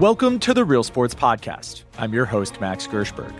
Welcome to the Real Sports Podcast. I'm your host, Max Gershberg.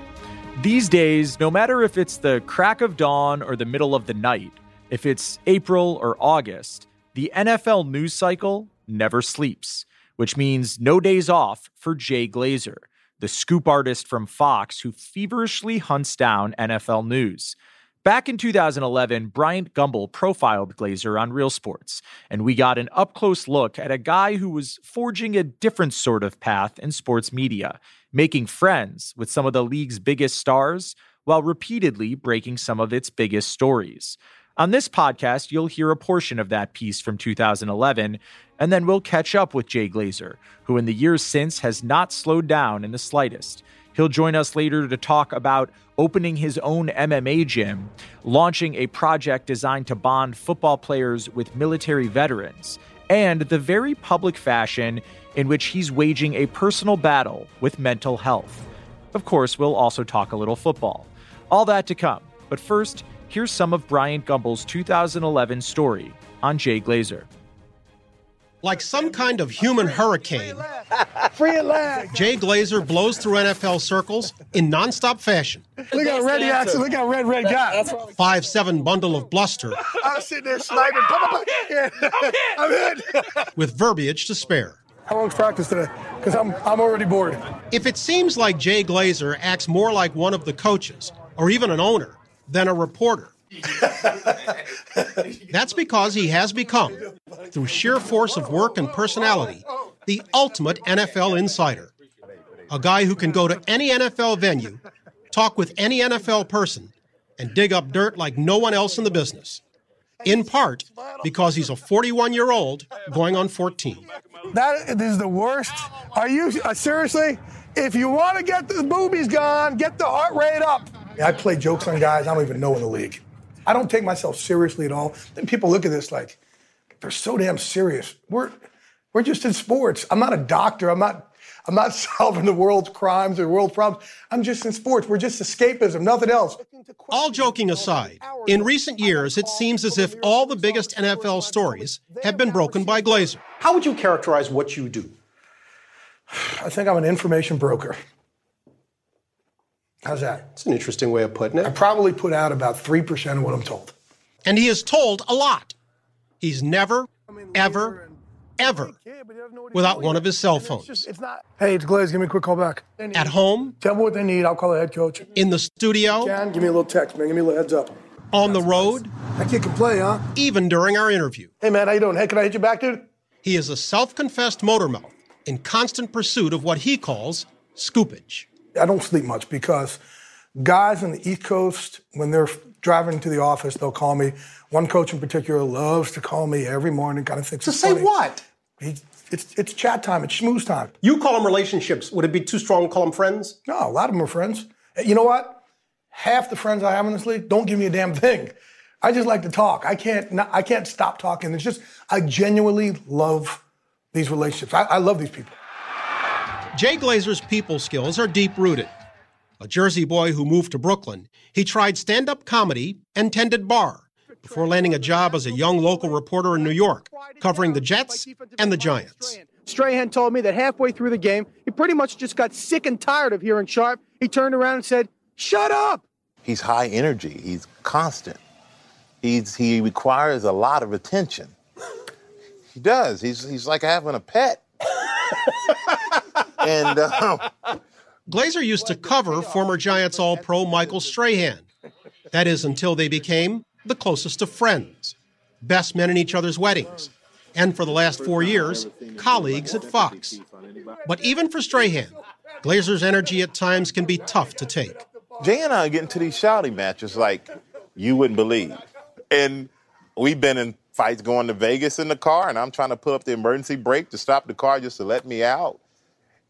These days, no matter if it's the crack of dawn or the middle of the night, if it's April or August, the NFL news cycle never sleeps, which means no days off for Jay Glazer, the scoop artist from Fox who feverishly hunts down NFL news. Back in 2011, Bryant Gumbel profiled Glazer on Real Sports, and we got an up close look at a guy who was forging a different sort of path in sports media, making friends with some of the league's biggest stars while repeatedly breaking some of its biggest stories. On this podcast, you'll hear a portion of that piece from 2011, and then we'll catch up with Jay Glazer, who in the years since has not slowed down in the slightest. He'll join us later to talk about opening his own MMA gym, launching a project designed to bond football players with military veterans, and the very public fashion in which he's waging a personal battle with mental health. Of course, we'll also talk a little football. All that to come. But first, here's some of Bryant Gumbel's 2011 story on Jay Glazer like some kind of human hurricane. Free at last. Jay Glazer blows through NFL circles in nonstop fashion. Look how red he acts. Look how red red got. Five seven bundle of bluster. I'm sitting there sniping. I'm in. with verbiage to spare. How long's practice today? Because I'm I'm already bored. If it seems like Jay Glazer acts more like one of the coaches or even an owner than a reporter, That's because he has become, through sheer force of work and personality, the ultimate NFL insider. A guy who can go to any NFL venue, talk with any NFL person, and dig up dirt like no one else in the business. In part because he's a 41 year old going on 14. That is the worst. Are you uh, seriously? If you want to get the boobies gone, get the heart rate up. I play jokes on guys I don't even know in the league. I don't take myself seriously at all. Then people look at this like they're so damn serious. We're we're just in sports. I'm not a doctor. I'm not I'm not solving the world's crimes or world problems. I'm just in sports. We're just escapism, nothing else. All joking aside, in recent years, it seems as if all the biggest NFL stories have been broken by Glazer. How would you characterize what you do? I think I'm an information broker. How's that? It's an interesting way of putting it. I probably put out about 3% of what I'm told. And he is told a lot. He's never, ever, ever without one of his cell phones. It's, just, it's not, hey, it's Glaze, give me a quick call back. At home. Tell me what they need, I'll call the head coach. In the studio. Jan, give me a little text, man, give me a little heads up. On the road. That kid can play, huh? Even during our interview. Hey, man, how you doing? Hey, can I hit you back, dude? He is a self-confessed motor mouth in constant pursuit of what he calls scoopage. I don't sleep much because guys on the East Coast, when they're driving to the office, they'll call me. One coach in particular loves to call me every morning, kind of thinks to it's say funny. what? He, it's it's chat time. It's schmooze time. You call them relationships. Would it be too strong to call them friends? No, a lot of them are friends. Eh, you know what? Half the friends I have in this league don't give me a damn thing. I just like to talk. I can't. Not, I can't stop talking. It's just I genuinely love these relationships. I, I love these people. Jay Glazer's people skills are deep rooted a Jersey boy who moved to Brooklyn, he tried stand up comedy and tended bar before landing a job as a young local reporter in New York, covering the Jets and the Giants. Strahan told me that halfway through the game, he pretty much just got sick and tired of hearing Sharpe. He turned around and said, Shut up! He's high energy, he's constant, he's, he requires a lot of attention. He does. He's, he's like having a pet. and um, Glazer used to cover former Giants All Pro Michael Strahan. That is, until they became the closest of friends, best men in each other's weddings, and for the last four years, colleagues at Fox. But even for Strahan, Glazer's energy at times can be tough to take. Jay and I get into these shouting matches like you wouldn't believe. And we've been in fights going to Vegas in the car, and I'm trying to put up the emergency brake to stop the car just to let me out.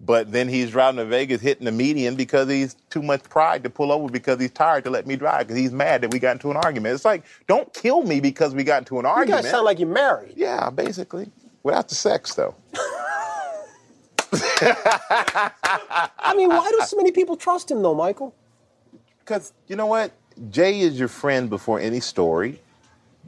But then he's driving to Vegas hitting the median because he's too much pride to pull over because he's tired to let me drive because he's mad that we got into an argument. It's like, don't kill me because we got into an argument. You guys sound like you're married. Yeah, basically. Without the sex, though. I mean, why do so many people trust him, though, Michael? Because, you know what? Jay is your friend before any story.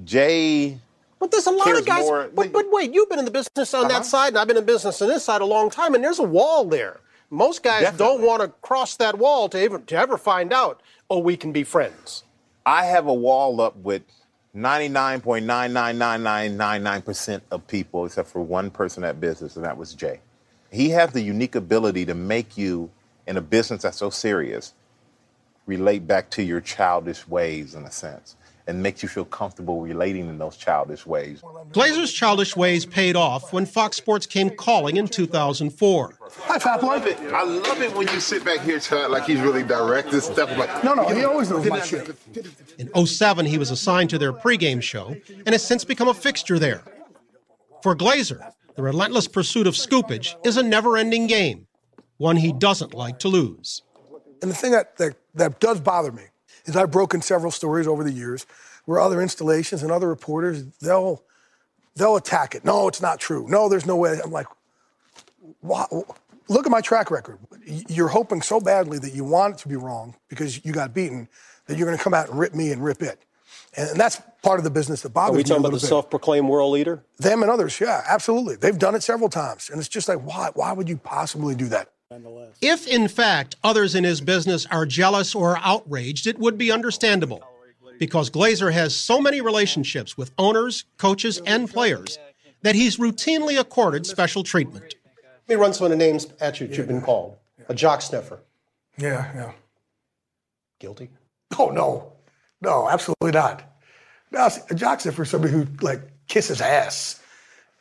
Jay But there's a lot of guys. more- but, but wait, you've been in the business on Uh-huh. that side, and I've been in business on this side a long time, and there's a wall there. Most guys don't want to cross that wall to ever, to ever find out, oh, we can be friends. I have a wall up with 99.99999% of people except for one person at business, and that was Jay. He has the unique ability to make you, in a business that's so serious, relate back to your childish ways in a sense and makes you feel comfortable relating in those childish ways. Glazer's childish ways paid off when Fox Sports came calling in 2004. Hi, Fat Boy. love it. I love it when you sit back here, Chad, like he's really direct and stuff. I'm like, No, no, he always knows my shit. In 07, he was assigned to their pregame show and has since become a fixture there. For Glazer, the relentless pursuit of scoopage is a never ending game, one he doesn't like to lose. And the thing that, that, that does bother me is I've broken several stories over the years where other installations and other reporters, they'll, they'll attack it. No, it's not true. No, there's no way. I'm like, why? look at my track record. You're hoping so badly that you want it to be wrong because you got beaten that you're going to come out and rip me and rip it. And that's part of the business that bothers we me a talking about the bit. self-proclaimed world leader? Them and others, yeah, absolutely. They've done it several times. And it's just like, why? Why would you possibly do that? If, in fact, others in his business are jealous or outraged, it would be understandable. Because Glazer has so many relationships with owners, coaches, and players that he's routinely accorded special treatment. Let me run some of the names at you that you've been called. A jock sniffer. Yeah, yeah. Guilty. Oh no, no, absolutely not. No, a jock sniffer is somebody who like kisses ass.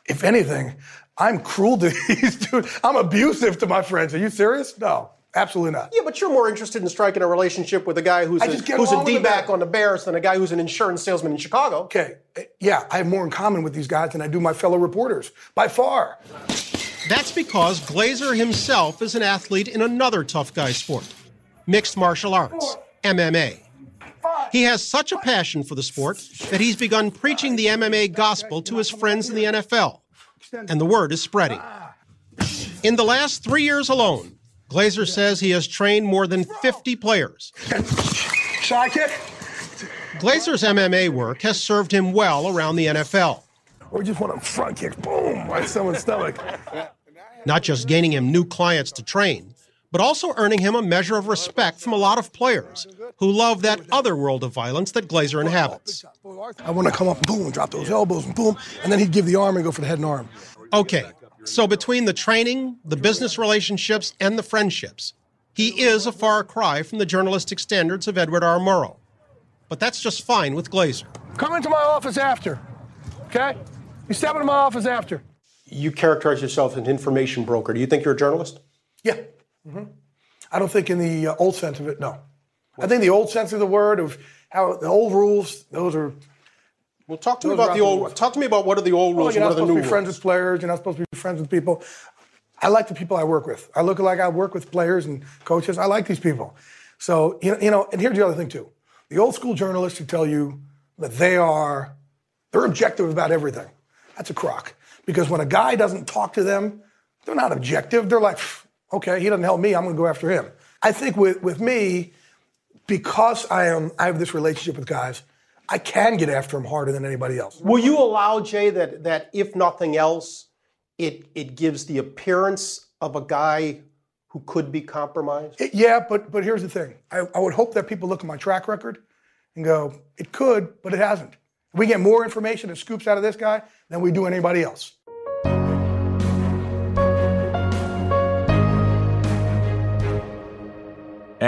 If anything, I'm cruel to these dudes. I'm abusive to my friends. Are you serious? No, absolutely not. Yeah, but you're more interested in striking a relationship with a guy who's I a, just get who's a along with the D-back on the Bears than a guy who's an insurance salesman in Chicago. Okay, eh, yeah, I have more in common with these guys than I do my fellow reporters by far. That's because Glazer himself is an athlete in another tough guy sport mixed martial arts, MMA. He has such a passion for the sport that he's begun preaching the MMA gospel to his friends in the NFL, and the word is spreading. Ah. In the last three years alone, Glazer says he has trained more than 50 players. Sidekick, Glazer's MMA work has served him well around the NFL, or just want a front kick, boom, right someone's stomach. not just gaining him new clients to train, but also earning him a measure of respect from a lot of players who love that other world of violence that Glazer inhabits. I want to come up, and boom, drop those elbows, and boom, and then he'd give the arm and go for the head and arm. Okay, so between the training, the business relationships, and the friendships, he is a far cry from the journalistic standards of Edward R. Murrow. But that's just fine with Glazer. Come into my office after, okay? You step into my office after. You characterize yourself as an information broker. Do you think you're a journalist? Yeah. Hmm I don't think in the uh, old sense of it, no. I think the old sense of the word of how the old rules, those are. Well, talk to me about the old. rules. Talk to me about what are the old Well, rules you're and not what are the supposed new to be friends rules. with players. You're not supposed to be friends with people. I like the people I work with. I look like I work with players and coaches. I like these people. So, you know, you know, and here's the other thing, too. The old school journalists who tell you that they are, they're objective about everything. That's a crock. Because when a guy doesn't talk to them, they're not objective. They're like, "Pff, okay, he doesn't help me. I'm going to go after him. I think with, with me, because I am, I have this relationship with guys, I can get after them harder than anybody else. Will you allow Jay that that if nothing else, it it gives the appearance of a guy who could be compromised? It- yeah, but but here's the thing. I, I would hope that people look at my track record and go, it could, but it hasn't. We get more information and scoops out of this guy than we do anybody else.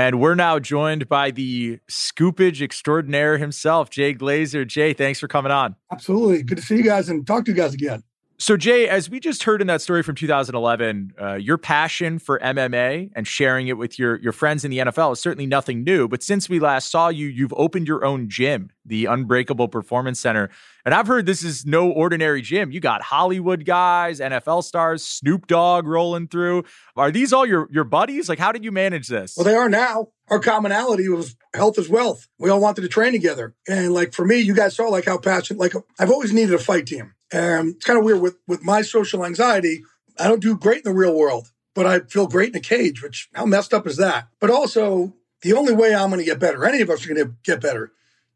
And we're now joined by the scoopage extraordinaire himself, Jay Glazer. Jay, thanks for coming on. Absolutely. Good to see you guys and talk to you guys again. So, Jay, as we just heard in that story from 2011, uh, your passion for MMA and sharing it with your your friends in the NFL is certainly nothing new. But since we last saw you, you've opened your own gym, the Unbreakable Performance Center, and I've heard this is no ordinary gym. You got Hollywood guys, NFL stars, Snoop Dogg rolling through. Are these all your your buddies? Like, how did you manage this? Well, they are now. Our commonality was health is wealth. We all wanted to train together. And like for me, you guys saw like how passionate, like I've always needed a fight team. And it's kind of weird with, with my social anxiety. I don't do great in the real world, but I feel great in a cage, which how messed up is that? But also the only way I'm going to get better, any of us are going to get better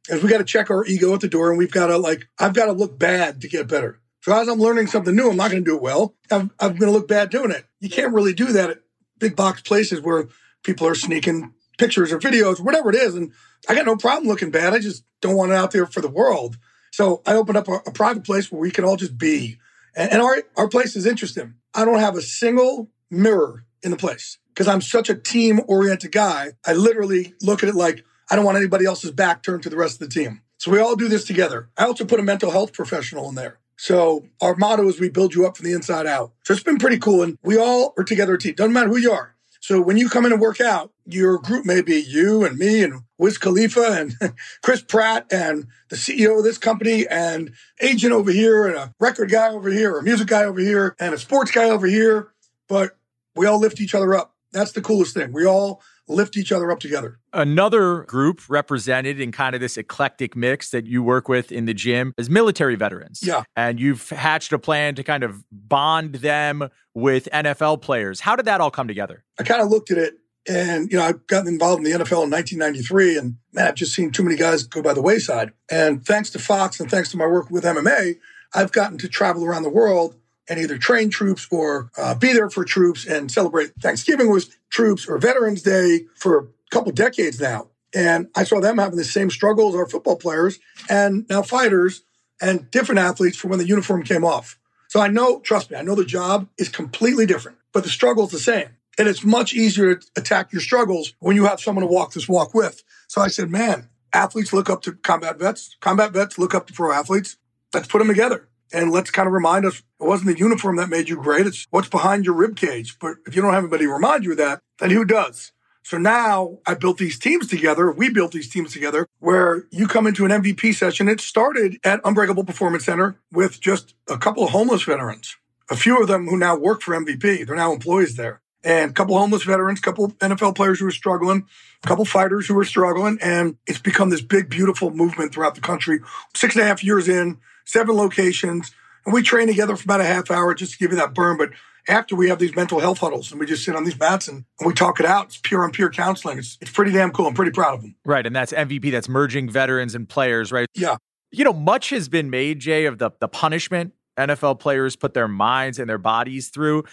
is we got to check our ego at the door and we've got to like, I've got to look bad to get better. So as I'm learning something new, I'm not going to do it well. I'm, I'm going to look bad doing it. You can't really do that at big box places where people are sneaking pictures or videos, whatever it is. And I got no problem looking bad. I just don't want it out there for the world. So I opened up a, a private place where we can all just be. And, and our, our place is interesting. I don't have a single mirror in the place because I'm such a team oriented guy. I literally look at it like I don't want anybody else's back turned to the rest of the team. So we all do this together. I also put a mental health professional in there. So our motto is we build you up from the inside out. So it's been pretty cool. And we all are together a team. Doesn't matter who you are. So when you come in and work out, your group may be you and me and Wiz Khalifa and Chris Pratt and the CEO of this company and agent over here and a record guy over here, or a music guy over here and a sports guy over here. But we all lift each other up. That's the coolest thing. We all lift each other up together. Another group represented in kind of this eclectic mix that you work with in the gym is military veterans. Yeah. And you've hatched a plan to kind of bond them with NFL players. How did that all come together? I kind of looked at it and, you know, I've gotten involved in the NFL in 1993 and man, I've just seen too many guys go by the wayside. And thanks to Fox and thanks to my work with MMA, I've gotten to travel around the world and either train troops or uh, be there for troops and celebrate Thanksgiving with troops or Veterans Day for a couple decades now. And I saw them having the same struggles our football players and now fighters and different athletes for when the uniform came off. So I know, trust me, I know the job is completely different, but the struggle is the same. And it's much easier to attack your struggles when you have someone to walk this walk with. So I said, man, athletes look up to combat vets, combat vets look up to pro athletes. Let's put them together. And let's kind of remind us it wasn't the uniform that made you great. It's what's behind your rib cage. But if you don't have anybody remind you of that, then who does? So now I built these teams together. We built these teams together where you come into an MVP session. It started at Unbreakable Performance Center with just a couple of homeless veterans, a few of them who now work for MVP. They're now employees there. And a couple homeless veterans, a couple NFL players who are struggling, a couple fighters who are struggling. And it's become this big, beautiful movement throughout the country. Six and a half years in, seven locations. And we train together for about a half hour just to give you that burn. But after we have these mental health huddles and we just sit on these mats and, and we talk it out. It's peer on peer counseling. It's, it's pretty damn cool. I'm pretty proud of them. Right. And that's MVP, that's merging veterans and players, right? Yeah. You know, much has been made, Jay, of the, the punishment NFL players put their minds and their bodies through.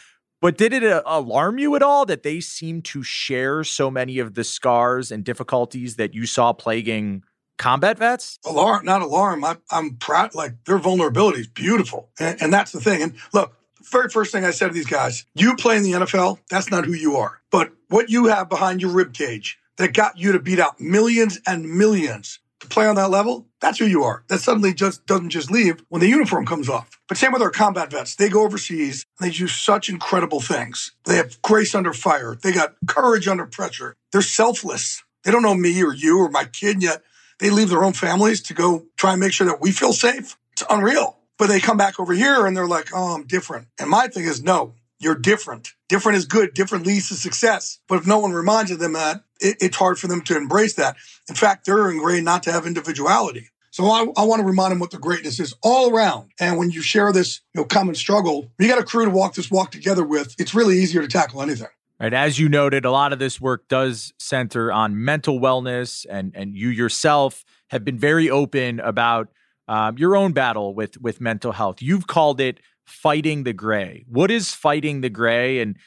But did it uh, alarm you at all that they seem to share so many of the scars and difficulties that you saw plaguing combat vets? Alarm, not alarm. I, am proud. Like their vulnerability is beautiful, and, and that's the thing. And look, very first thing I said to these guys, you play in the NFL, that's not who you are. But what you have behind your rib cage that got you to beat out millions and millions to play on that level, that's who you are. That suddenly just doesn't just leave when the uniform comes off. But same with our combat vets. They go overseas and they do such incredible things. They have grace under fire. They got courage under pressure. They're selfless. They don't know me or you or my kid yet. They leave their own families to go try and make sure that we feel safe. It's unreal. But they come back over here and they're like, oh, I'm different. And my thing is, no, you're different. Different is good. Different leads to success. But if no one reminds them that, it, it's hard for them to embrace that. In fact, they're ingrained not to have individuality. So I, I want to remind them what the greatness is all around. And when you share this you know, common struggle, you got a crew to walk this walk together with, it's really easier to tackle anything. Right. As you noted, a lot of this work does center on mental wellness, and and you yourself have been very open about um, your own battle with with mental health. You've called it fighting the gray. What is fighting the gray, and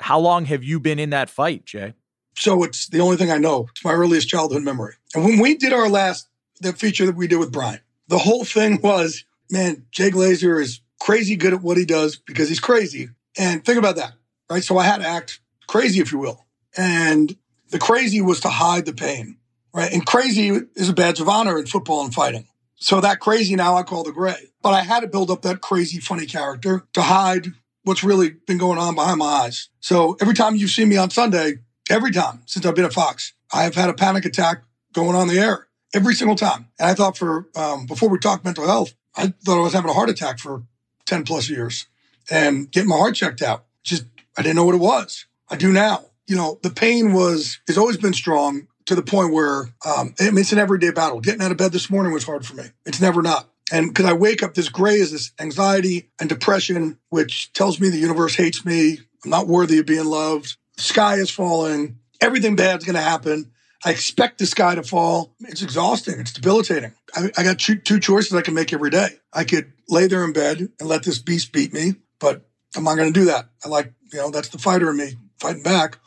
how long have you been in that fight, Jay? So it's the only thing I know. It's my earliest childhood memory. And when we did our last the feature that we did with Bryant, the whole thing was, man, Jay Glazer is crazy good at what he does because he's crazy. And think about that, right? So I had to act crazy, if you will. And the crazy was to hide the pain, right? And crazy is a badge of honor in football and fighting. So that crazy now I call the gray. But I had to build up that crazy, funny character to hide what's really been going on behind my eyes. So every time you've seen me on Sunday, every time since I've been at Fox, I have had a panic attack going on the air every single time. And I thought for, um, before we talked mental health, I thought I was having a heart attack for 10 plus years and getting my heart checked out. Just, I didn't know what it was. I do now. You know, the pain was, has always been strong to the point where um, it's an everyday battle. Getting out of bed this morning was hard for me. It's never not. And because I wake up, this gray is this anxiety and depression, which tells me the universe hates me. I'm not worthy of being loved. The sky is falling. Everything bad's going to happen. I expect the sky to fall. It's exhausting. It's debilitating. I, I got two, two choices I can make every day. I could lay there in bed and let this beast beat me, but I'm not going to do that. I like, you know, that's the fighter in me fighting back.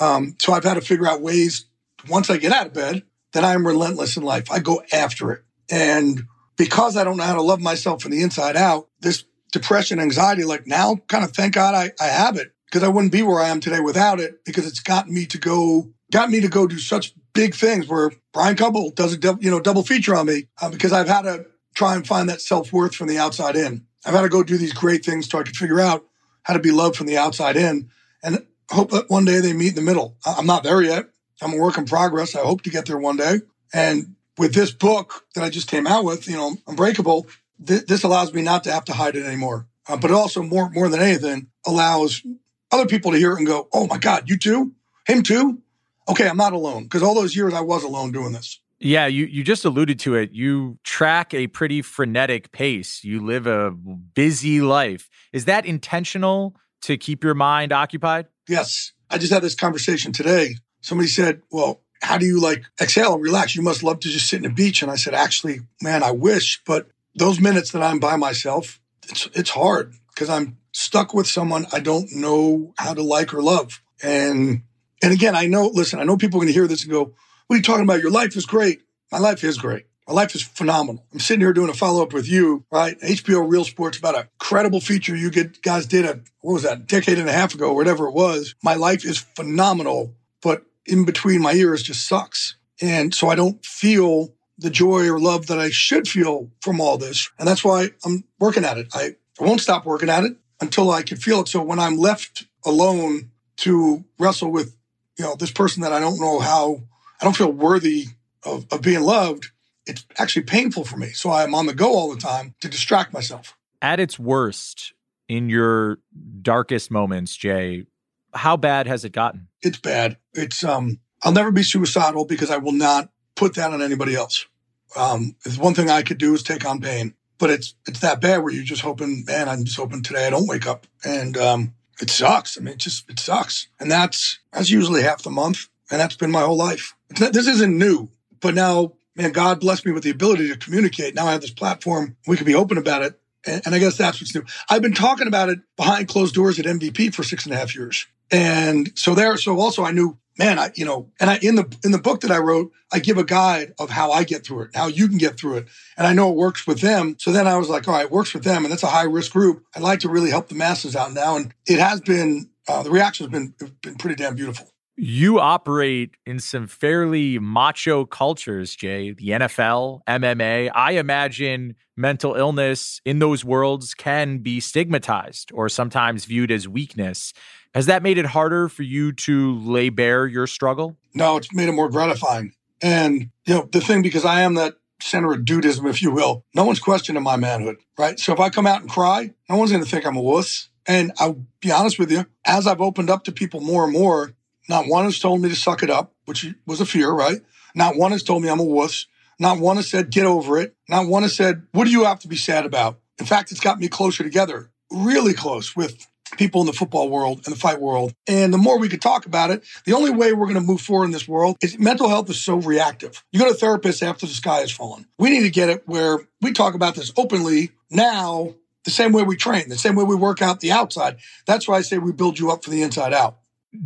Um, so I've had to figure out ways once I get out of bed then I'm relentless in life. I go after it. And because I don't know how to love myself from the inside out, this depression, anxiety, like now kind of thank God I, I have it because I wouldn't be where I am today without it because it's gotten me to go, got me to go do such big things where Bryant Gumbel does a, you know, double feature on me uh, because I've had to try and find that self worth from the outside in. I've had to go do these great things so I could figure out how to be loved from the outside in and hope that one day they meet in the middle. I'm not there yet. I'm a work in progress. I hope to get there one day. And with this book that I just came out with, you know, Unbreakable, th- this allows me not to have to hide it anymore. Uh, but it also more, more than anything allows other people to hear it and go, Oh my God, you too? Him too? Okay. I'm not alone. Cause all those years I was alone doing this. Yeah, you you just alluded to it. You track a pretty frenetic pace. You live a busy life. Is that intentional to keep your mind occupied? Yes. I just had this conversation today. Somebody said, "Well, how do you like exhale and relax? You must love to just sit in the beach." And I said, "Actually, man, I wish, but those minutes that I'm by myself, it's it's hard because I'm stuck with someone I don't know how to like or love." And and again, I know, listen, I know people are going to hear this and go, what are you talking about? Your life is great. My life is great. My life is phenomenal. I'm sitting here doing a follow up with you, right? HBO Real Sports about a credible feature you get guys did a, what was that, decade and a half ago, whatever it was. My life is phenomenal, but in between my ears just sucks. And so I don't feel the joy or love that I should feel from all this. And that's why I'm working at it. I, I won't stop working at it until I can feel it. So when I'm left alone to wrestle with, you know, this person that I don't know how I don't feel worthy of, of being loved, it's actually painful for me. So I'm on the go all the time to distract myself. At its worst, in your darkest moments, Jay, how bad has it gotten? It's bad. It's um I'll never be suicidal because I will not put that on anybody else. Um, if one thing I could do is take on pain, but it's it's that bad where you're just hoping, man, I'm just hoping today I don't wake up, and um, it sucks. I mean, it just it sucks, and that's that's usually half the month, and that's been my whole life. Not, this isn't new, but now, man, God blessed me with the ability to communicate. Now I have this platform. We can be open about it. And I guess that's what's new. I've been talking about it behind closed doors at MVP for six and a half years. And so there, so also I knew, man, I, you know, and I, in the, in the book that I wrote, I give a guide of how I get through it, how you can get through it. And I know it works with them. So then I was like, all right, it works with them. And that's a high risk group. I'd like to really help the masses out now. And it has been, uh, the reaction has been, been pretty damn beautiful. You operate in some fairly macho cultures, Jay, the NFL, MMA. I imagine mental illness in those worlds can be stigmatized or sometimes viewed as weakness. Has that made it harder for you to lay bare your struggle? No, it's made it more gratifying. And, you know, the thing, because I am that center of dudism, if you will, no one's questioning my manhood, right? So if I come out and cry, no one's going to think I'm a wuss. And I'll be honest with you, as I've opened up to people more and more, not one has told me to suck it up, which was a fear, right? Not one has told me I'm a wuss. Not one has said, get over it. Not one has said, what do you have to be sad about? In fact, it's got me closer together, really close with people in the football world and the fight world. And the more we could talk about it, the only way we're going to move forward in this world is mental health is so reactive. You go to a therapist after the sky has fallen. We need to get it where we talk about this openly now, the same way we train, the same way we work out the outside. That's why I say we build you up for the inside out.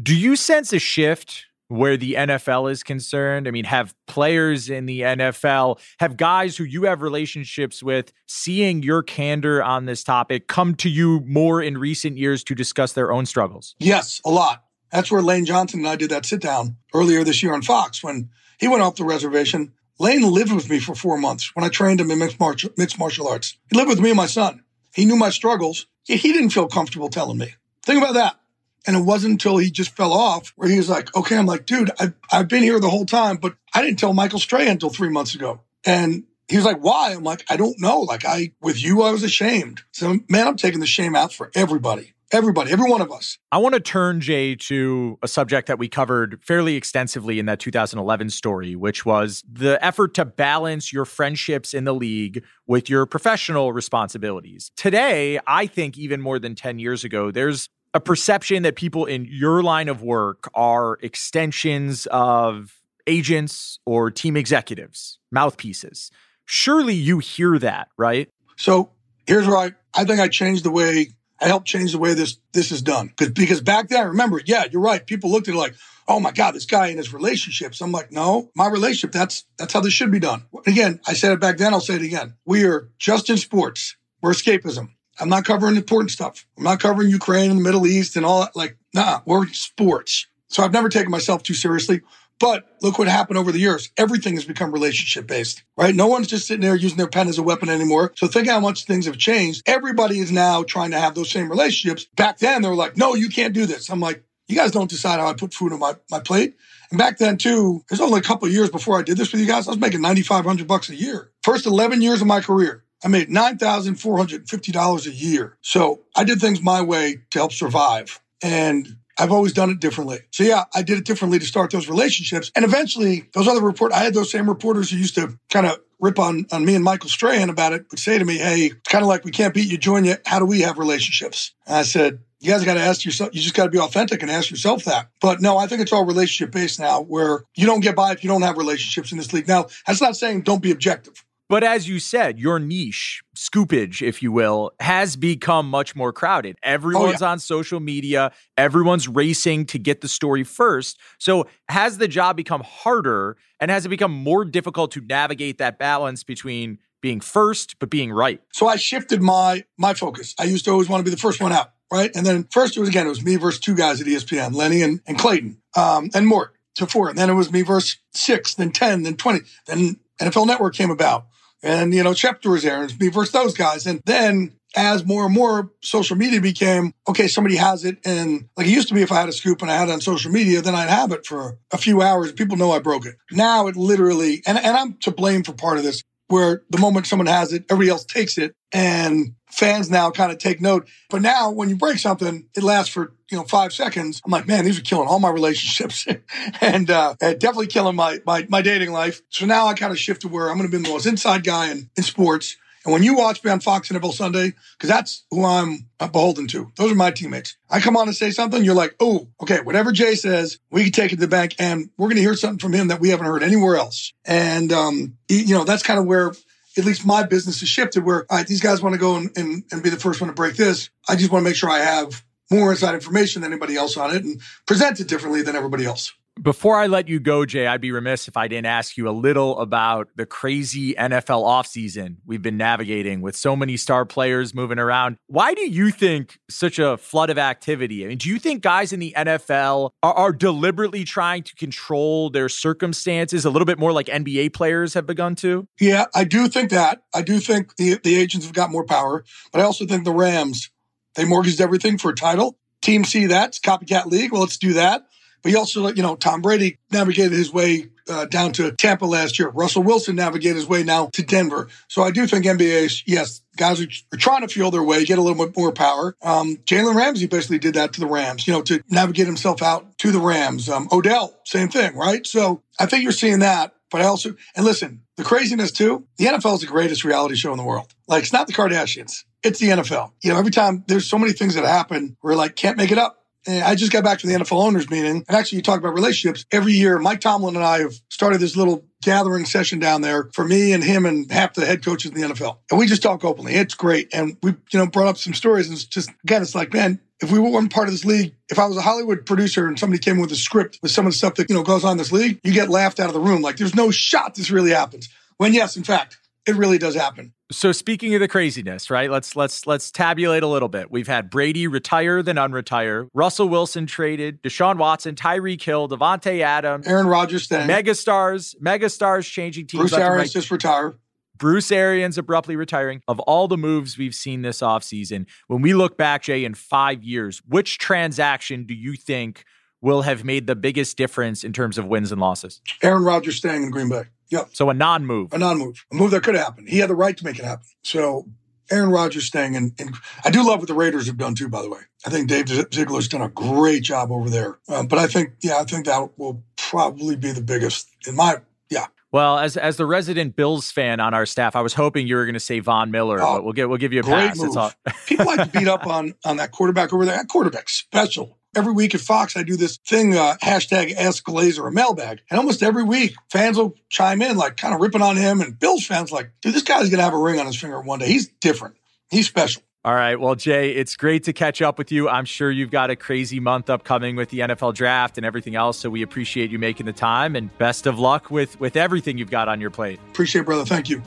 Do you sense a shift where the NFL is concerned? I mean, have players in the NFL, have guys who you have relationships with, seeing your candor on this topic, come to you more in recent years to discuss their own struggles? Yes, a lot. That's where Lane Johnson and I did that sit down earlier this year on Fox when he went off the reservation. Lane lived with me for four months when I trained him in mixed martial, mixed martial arts. He lived with me and my son. He knew my struggles. He didn't feel comfortable telling me. Think about that. And it wasn't until he just fell off where he was like, okay, I'm like, dude, I've, I've been here the whole time, but I didn't tell Michael Strahan until three months ago. And he was like, why? I'm like, I don't know. Like I, with you, I was ashamed. So man, I'm taking the shame out for everybody. Everybody, every one of us. I want to turn, Jay, to a subject that we covered fairly extensively in that 2011 story, which was the effort to balance your friendships in the league with your professional responsibilities. Today, I think even more than 10 years ago, there's a perception that people in your line of work are extensions of agents or team executives, mouthpieces. Surely you hear that, right? So here's where I, I think I changed the way I helped change the way this this is done. Because because back then, remember, yeah, you're right. People looked at it like, oh my God, this guy in his relationships. I'm like, no, my relationship, that's that's how this should be done. Again, I said it back then, I'll say it again. We are just in sports. We're escapism. I'm not covering important stuff. I'm not covering Ukraine and the Middle East and all that. Like, nah, we're sports. So I've never taken myself too seriously. But look what happened over the years. Everything has become relationship based, right? No one's just sitting there using their pen as a weapon anymore. So think how much things have changed. Everybody is now trying to have those same relationships. Back then, they were like, no, you can't do this. I'm like, you guys don't decide how I put food on my, my plate. And back then too, was only a couple of years before I did this with you guys. I was making 9,500 bucks a year. First 11 years of my career. I made $9,450 a year. So I did things my way to help survive. And I've always done it differently. So yeah, I did it differently to start those relationships. And eventually those other report, I had those same reporters who used to kind of rip on, on me and Michael Strahan about it, would say to me, Hey, it's kind of like we can't beat you, join you. How do we have relationships? And I said, you guys got to ask yourself, you just got to be authentic and ask yourself that. But no, I think it's all relationship based now where you don't get by if you don't have relationships in this league. Now, that's not saying don't be objective. But as you said, your niche, scoopage, if you will, has become much more crowded. Everyone's oh, yeah. on social media, everyone's racing to get the story first. So, has the job become harder and has it become more difficult to navigate that balance between being first but being right? So, I shifted my my focus. I used to always want to be the first one out, right? And then first it was again, it was me versus two guys at ESPN, Lenny and, and Clayton, um, and Mort to four. And then it was me versus six, then 10, then 20. Then NFL Network came about. And, you know, Schefter was there and me versus those guys. And then as more and more social media became, okay, somebody has it. And like it used to be, if I had a scoop and I had it on social media, then I'd have it for a few hours. People know I broke it. Now it literally, and, and I'm to blame for part of this, where the moment someone has it, everybody else takes it and fans now kind of take note. But now when you break something, it lasts for, you know, five seconds. I'm like, man, these are killing all my relationships and, uh, definitely killing my, my, my dating life. So now I kind of shift to where I'm going to be the most inside guy in, in sports. And when you watch me on Fox NFL Sunday, because that's who I'm beholden to, those are my teammates. I come on and say something, you're like, oh, okay, whatever Jay says, we can take it to the bank and we're going to hear something from him that we haven't heard anywhere else. And, um, you know, that's kind of where at least my business has shifted where, all right, these guys want to go and, and, and be the first one to break this. I just want to make sure I have more inside information than anybody else on it and present it differently than everybody else. Before I let you go, Jay, I'd be remiss if I didn't ask you a little about the crazy NFL offseason we've been navigating with so many star players moving around. Why do you think such a flood of activity? I mean, do you think guys in the NFL are, are deliberately trying to control their circumstances a little bit more like NBA players have begun to? Yeah, I do think that. I do think the, the agents have got more power, but I also think the Rams, they mortgaged everything for a title. Team see that, it's copycat league. Well, let's do that. But he also, you know, Tom Brady navigated his way uh, down to Tampa last year. Russell Wilson navigated his way now to Denver. So I do think NBA, yes, guys are, are, trying to feel their way, get a little bit more power. Um, Jalen Ramsey basically did that to the Rams, you know, to navigate himself out to the Rams. Um, Odell, same thing, right? So I think you're seeing that. But I also, and listen, the craziness too, the NFL is the greatest reality show in the world. Like, it's not the Kardashians. It's the NFL. You know, every time there's so many things that happen, we're like, can't make it up. I just got back from the NFL owners meeting. And actually, you talk about relationships. Every year, Mike Tomlin and I have started this little gathering session down there for me and him and half the head coaches in the NFL. And we just talk openly. It's great. And we, you know, brought up some stories. And it's just, again, it's like, man, if we weren't part of this league, if I was a Hollywood producer and somebody came with a script with some of the stuff that, you know, goes on in this league, you get laughed out of the room. Like there's no shot this really happens. When yes, in fact, it really does happen. So speaking of the craziness, right? Let's let's let's tabulate a little bit. We've had Brady retire then unretire, Russell Wilson traded, Deshaun Watson, Tyreek Hill, Davante Adams, Aaron Rodgers staying, megastars, megastars changing teams. Bruce Arians right. just retire. Bruce Arians abruptly retiring. Of all the moves we've seen this offseason, when we look back, Jay, in five years, which transaction do you think will have made the biggest difference in terms of wins and losses? Aaron Rodgers staying in Green Bay. Yep. So a non-move. A non-move. A move that could happen. He had the right to make it happen. So Aaron Rodgers staying in, in I do love what the Raiders have done too, by the way. I think Dave Ziegler's done a great job over there. Um, but I think, yeah, I think that will probably be the biggest in my, yeah. Well, as as the resident Bills fan on our staff, I was hoping you were going to say Von Miller, oh, but we'll get we'll give you a pass. Move. People like to beat up on on that quarterback over there. That quarterback special. Every week at Fox, I do this thing, uh, hashtag Ask Glazer or mailbag. And almost every week, fans will chime in, like kind of ripping on him. And Bills fans like, dude, this guy's going to have a ring on his finger one day. He's different. He's special. All right. Well, Jay, it's great to catch up with you. I'm sure you've got a crazy month upcoming with the NFL draft and everything else. So we appreciate you making the time and best of luck with with everything you've got on your plate. Appreciate it, brother. Thank you.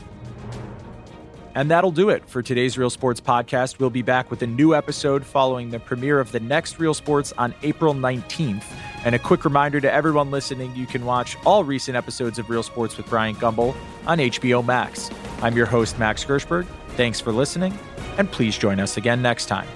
And that'll do it for today's Real Sports podcast. We'll be back with a new episode following the premiere of the next Real Sports on April 19th. And a quick reminder to everyone listening you can watch all recent episodes of Real Sports with Bryant Gumbel on HBO Max. I'm your host, Max Gershberg. Thanks for listening, and please join us again next time.